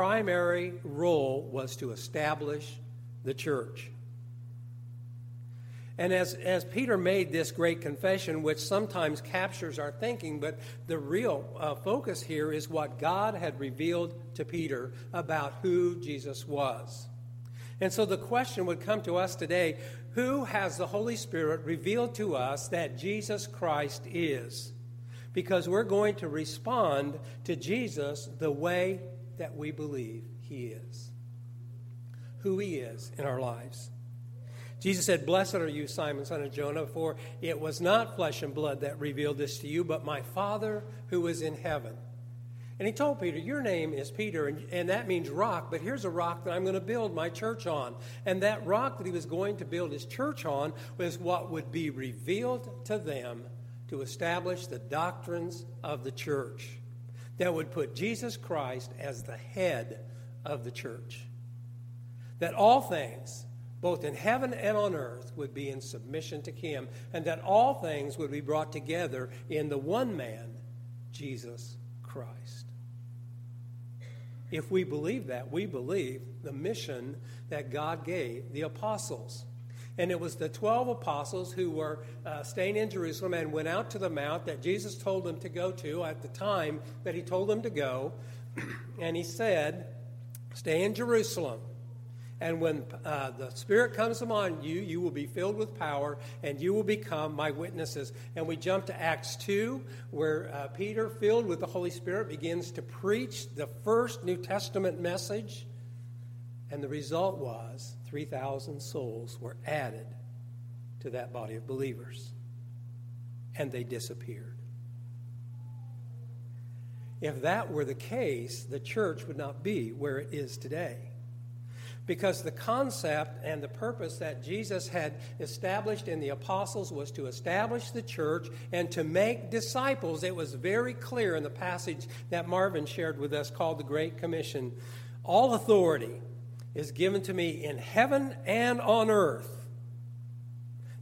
primary role was to establish the church. And as, as Peter made this great confession, which sometimes captures our thinking, but the real uh, focus here is what God had revealed to Peter about who Jesus was. And so the question would come to us today who has the Holy Spirit revealed to us that Jesus Christ is? Because we're going to respond to Jesus the way that we believe he is, who he is in our lives. Jesus said, Blessed are you, Simon, son of Jonah, for it was not flesh and blood that revealed this to you, but my Father who is in heaven. And he told Peter, Your name is Peter, and, and that means rock, but here's a rock that I'm going to build my church on. And that rock that he was going to build his church on was what would be revealed to them to establish the doctrines of the church that would put Jesus Christ as the head of the church. That all things, both in heaven and on earth, would be in submission to him, and that all things would be brought together in the one man, Jesus Christ. If we believe that, we believe the mission that God gave the apostles. And it was the 12 apostles who were uh, staying in Jerusalem and went out to the mount that Jesus told them to go to at the time that he told them to go. and he said, Stay in Jerusalem and when uh, the Spirit comes upon you, you will be filled with power and you will become my witnesses. And we jump to Acts 2, where uh, Peter, filled with the Holy Spirit, begins to preach the first New Testament message. And the result was 3,000 souls were added to that body of believers. And they disappeared. If that were the case, the church would not be where it is today because the concept and the purpose that Jesus had established in the apostles was to establish the church and to make disciples. It was very clear in the passage that Marvin shared with us called the Great Commission. All authority is given to me in heaven and on earth.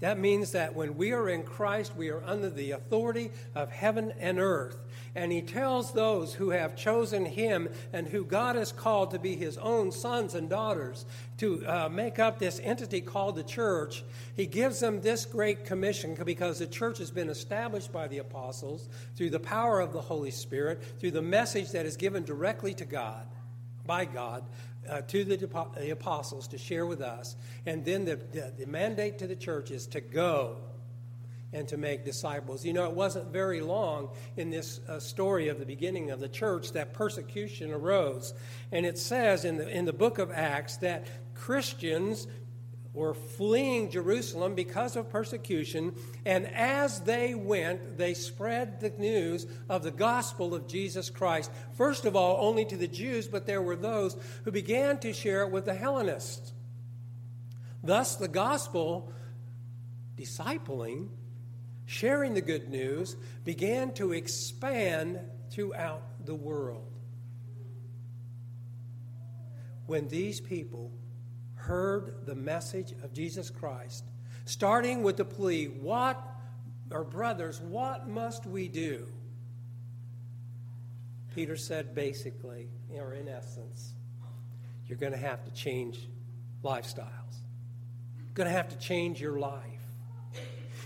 That means that when we are in Christ, we are under the authority of heaven and earth. And he tells those who have chosen him and who God has called to be his own sons and daughters to uh, make up this entity called the church. He gives them this great commission because the church has been established by the apostles through the power of the Holy Spirit, through the message that is given directly to God, by God, uh, to the, the, apostles to share with us. And then the, the, the mandate to the church is to go and to make disciples. You know, it wasn't very long in this uh, story of the beginning of the church that persecution arose. And it says in the, in the book of Acts that Christians were fleeing Jerusalem because of persecution, and as they went, they spread the news of the gospel of Jesus Christ. First of all, only to the Jews, but there were those who began to share it with the Hellenists. Thus, the gospel, discipling, sharing the good news began to expand throughout the world. When these people heard the message of Jesus Christ, starting with the plea, What, or brothers, what must we do? Peter said basically, or in essence, you're going to have to change lifestyles. You're going to have to change your life.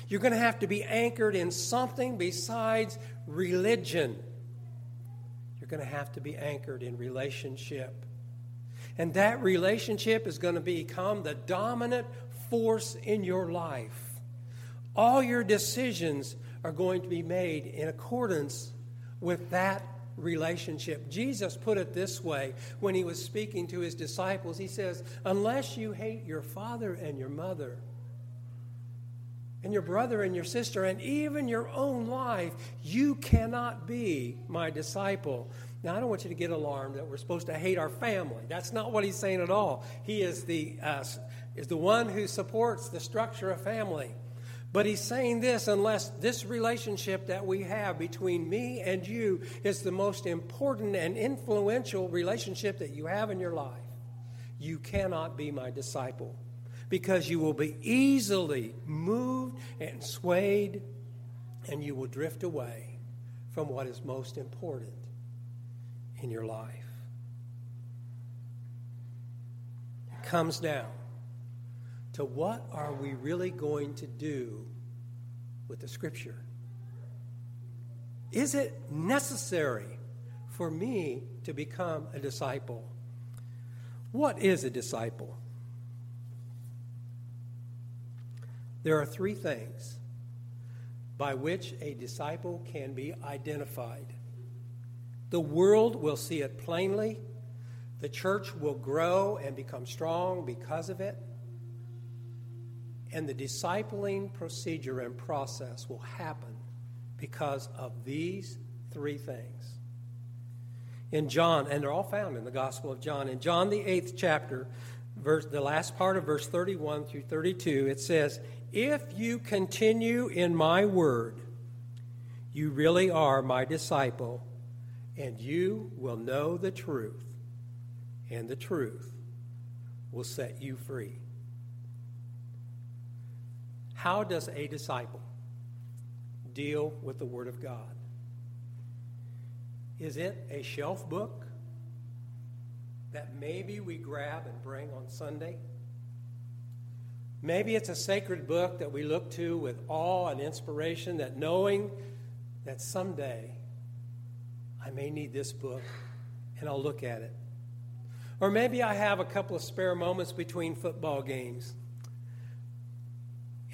You're going to have to be anchored in something besides religion. You're going to have to be anchored in relationship. And that relationship is going to become the dominant force in your life. All your decisions are going to be made in accordance with that relationship. Jesus put it this way when he was speaking to his disciples. He says, Unless you hate your father and your mother, and your brother and your sister and even your own life, you cannot be my disciple. Now, I don't want you to get alarmed that we're supposed to hate our family. That's not what he's saying at all. He is the, uh, is the one who supports the structure of family. But he's saying this unless this relationship that we have between me and you is the most important and influential relationship that you have in your life, you cannot be my disciple because you will be easily moved and swayed, and you will drift away from what is most important in your life. It comes down to what are we really going to do with the Scripture? Is it necessary for me to become a disciple? What is a disciple? There are three things by which a disciple can be identified. The world will see it plainly. The church will grow and become strong because of it. And the discipling procedure and process will happen because of these three things. In John, and they're all found in the Gospel of John, in John, the eighth chapter, verse, the last part of verse 31 through 32, it says, If you continue in my word, you really are my disciple, and you will know the truth, and the truth will set you free. How does a disciple deal with the Word of God? Is it a shelf book that maybe we grab and bring on Sunday? Maybe it's a sacred book that we look to with awe and inspiration, that knowing that someday I may need this book and I'll look at it. Or maybe I have a couple of spare moments between football games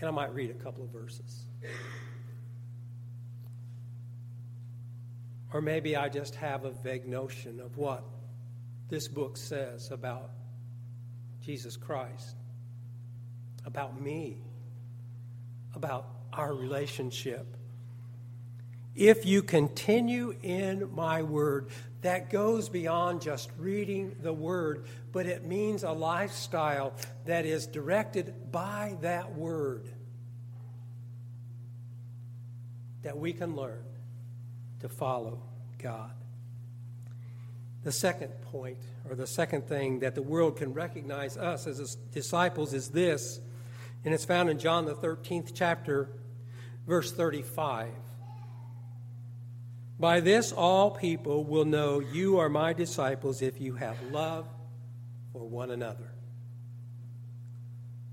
and I might read a couple of verses. Or maybe I just have a vague notion of what this book says about Jesus Christ, about me, about our relationship. If you continue in my word, that goes beyond just reading the word, but it means a lifestyle that is directed by that word that we can learn to follow God. The second point, or the second thing that the world can recognize us as disciples is this, and it's found in John the 13th chapter, verse 35. By this, all people will know you are my disciples if you have love for one another.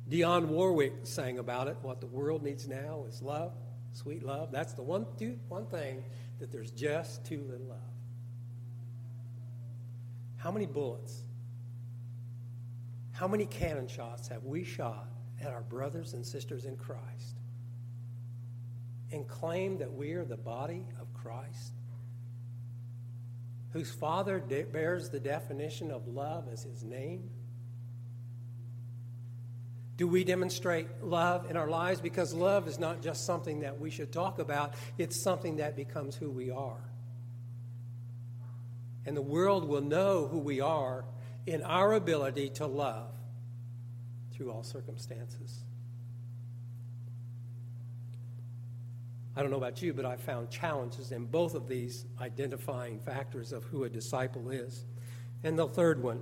Dionne Warwick sang about it. What the world needs now is love sweet love. That's the one, two, one thing that there's just too little of. How many bullets, how many cannon shots have we shot at our brothers and sisters in Christ and claim that we are the body of Christ? Whose Father bears the definition of love as his name? Do we demonstrate love in our lives? Because love is not just something that we should talk about, it's something that becomes who we are. And the world will know who we are in our ability to love through all circumstances. I don't know about you, but I found challenges in both of these identifying factors of who a disciple is. And the third one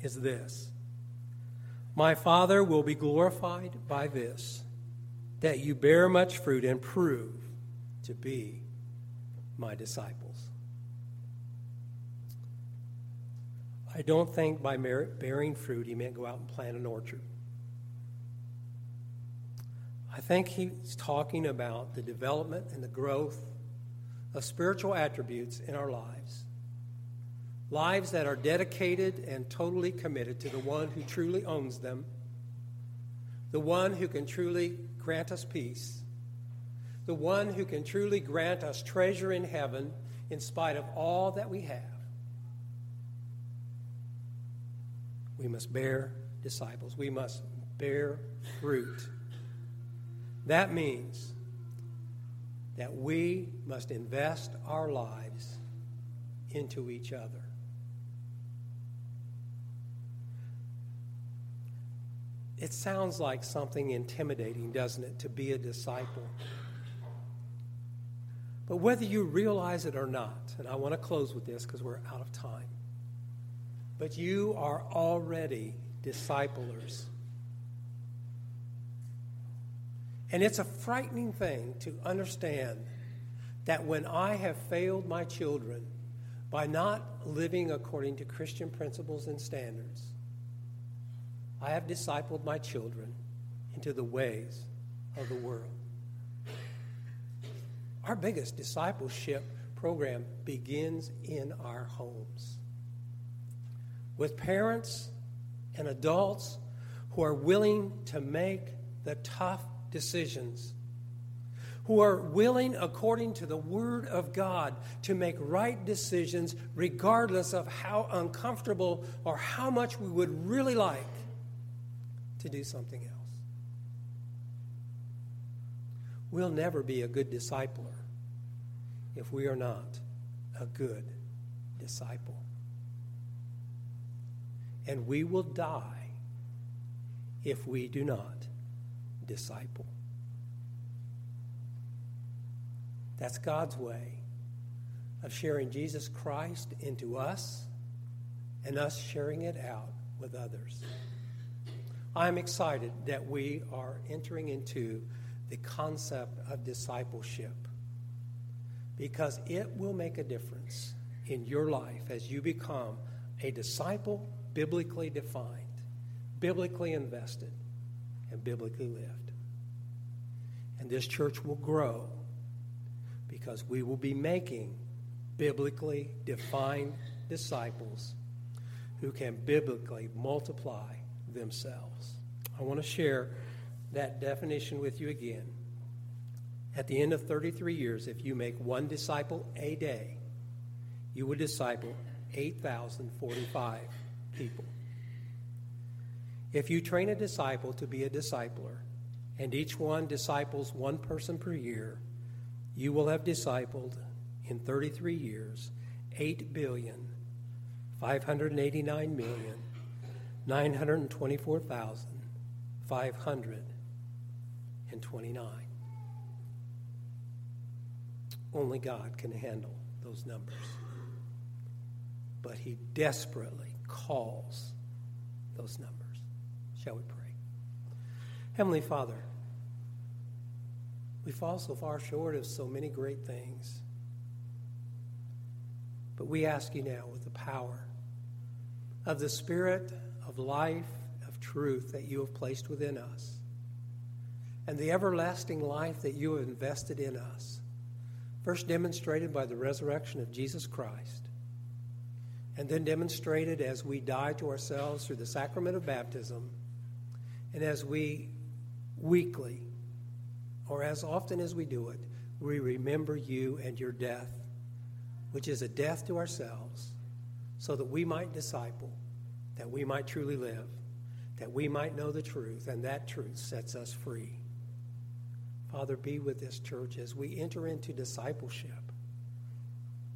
is this my Father will be glorified by this, that you bear much fruit and prove to be my disciples. I don't think by bearing fruit he meant go out and plant an orchard. I think he's talking about the development and the growth of spiritual attributes in our lives lives that are dedicated and totally committed to the one who truly owns them, the one who can truly grant us peace, the one who can truly grant us treasure in heaven in spite of all that we have. We must bear disciples. We must bear fruit. That means that we must invest our lives into each other. It sounds like something intimidating, doesn't it, to be a disciple? But whether you realize it or not, and I want to close with this because we're out of time, but you are already disciplers. And it's a frightening thing to understand that when I have failed my children by not living according to Christian principles and standards, I have discipled my children into the ways of the world. Our biggest discipleship program begins in our homes with parents and adults who are willing to make the tough decisions, who are willing, according to the Word of God, to make right decisions regardless of how uncomfortable or how much we would really like to do something else. We'll never be a good discipler if we are not a good disciple. And we will die if we do not disciple. That's God's way of sharing Jesus Christ into us and us sharing it out with others. I'm excited that we are entering into the concept of discipleship because it will make a difference in your life as you become a disciple biblically defined, biblically invested, and biblically lived. And this church will grow because we will be making biblically defined disciples who can biblically multiply themselves. I want to share that definition with you again. At the end of 33 years, if you make one disciple a day, you would disciple 8,045 people. If you train a disciple to be a discipler, and each one disciples one person per year, you will have discipled in 33 years 8 billion 589 million 924,529. Only God can handle those numbers. But He desperately calls those numbers. Shall we pray? Heavenly Father, we fall so far short of so many great things. But we ask you now, with the power of the Spirit of life, of truth that you have placed within us, and the everlasting life that you have invested in us, first demonstrated by the resurrection of Jesus Christ, and then demonstrated as we die to ourselves through the sacrament of baptism, and as we weekly, or as often as we do it, we remember you and your death, which is a death to ourselves so that we might disciple, that we might truly live, that we might know the truth, and that truth sets us free. Father, be with this church as we enter into discipleship,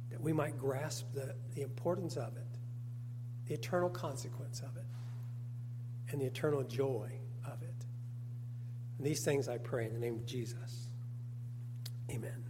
that we might grasp the, the importance of it, the eternal consequence of it, and the eternal joy. And these things I pray in the name of Jesus. Amen.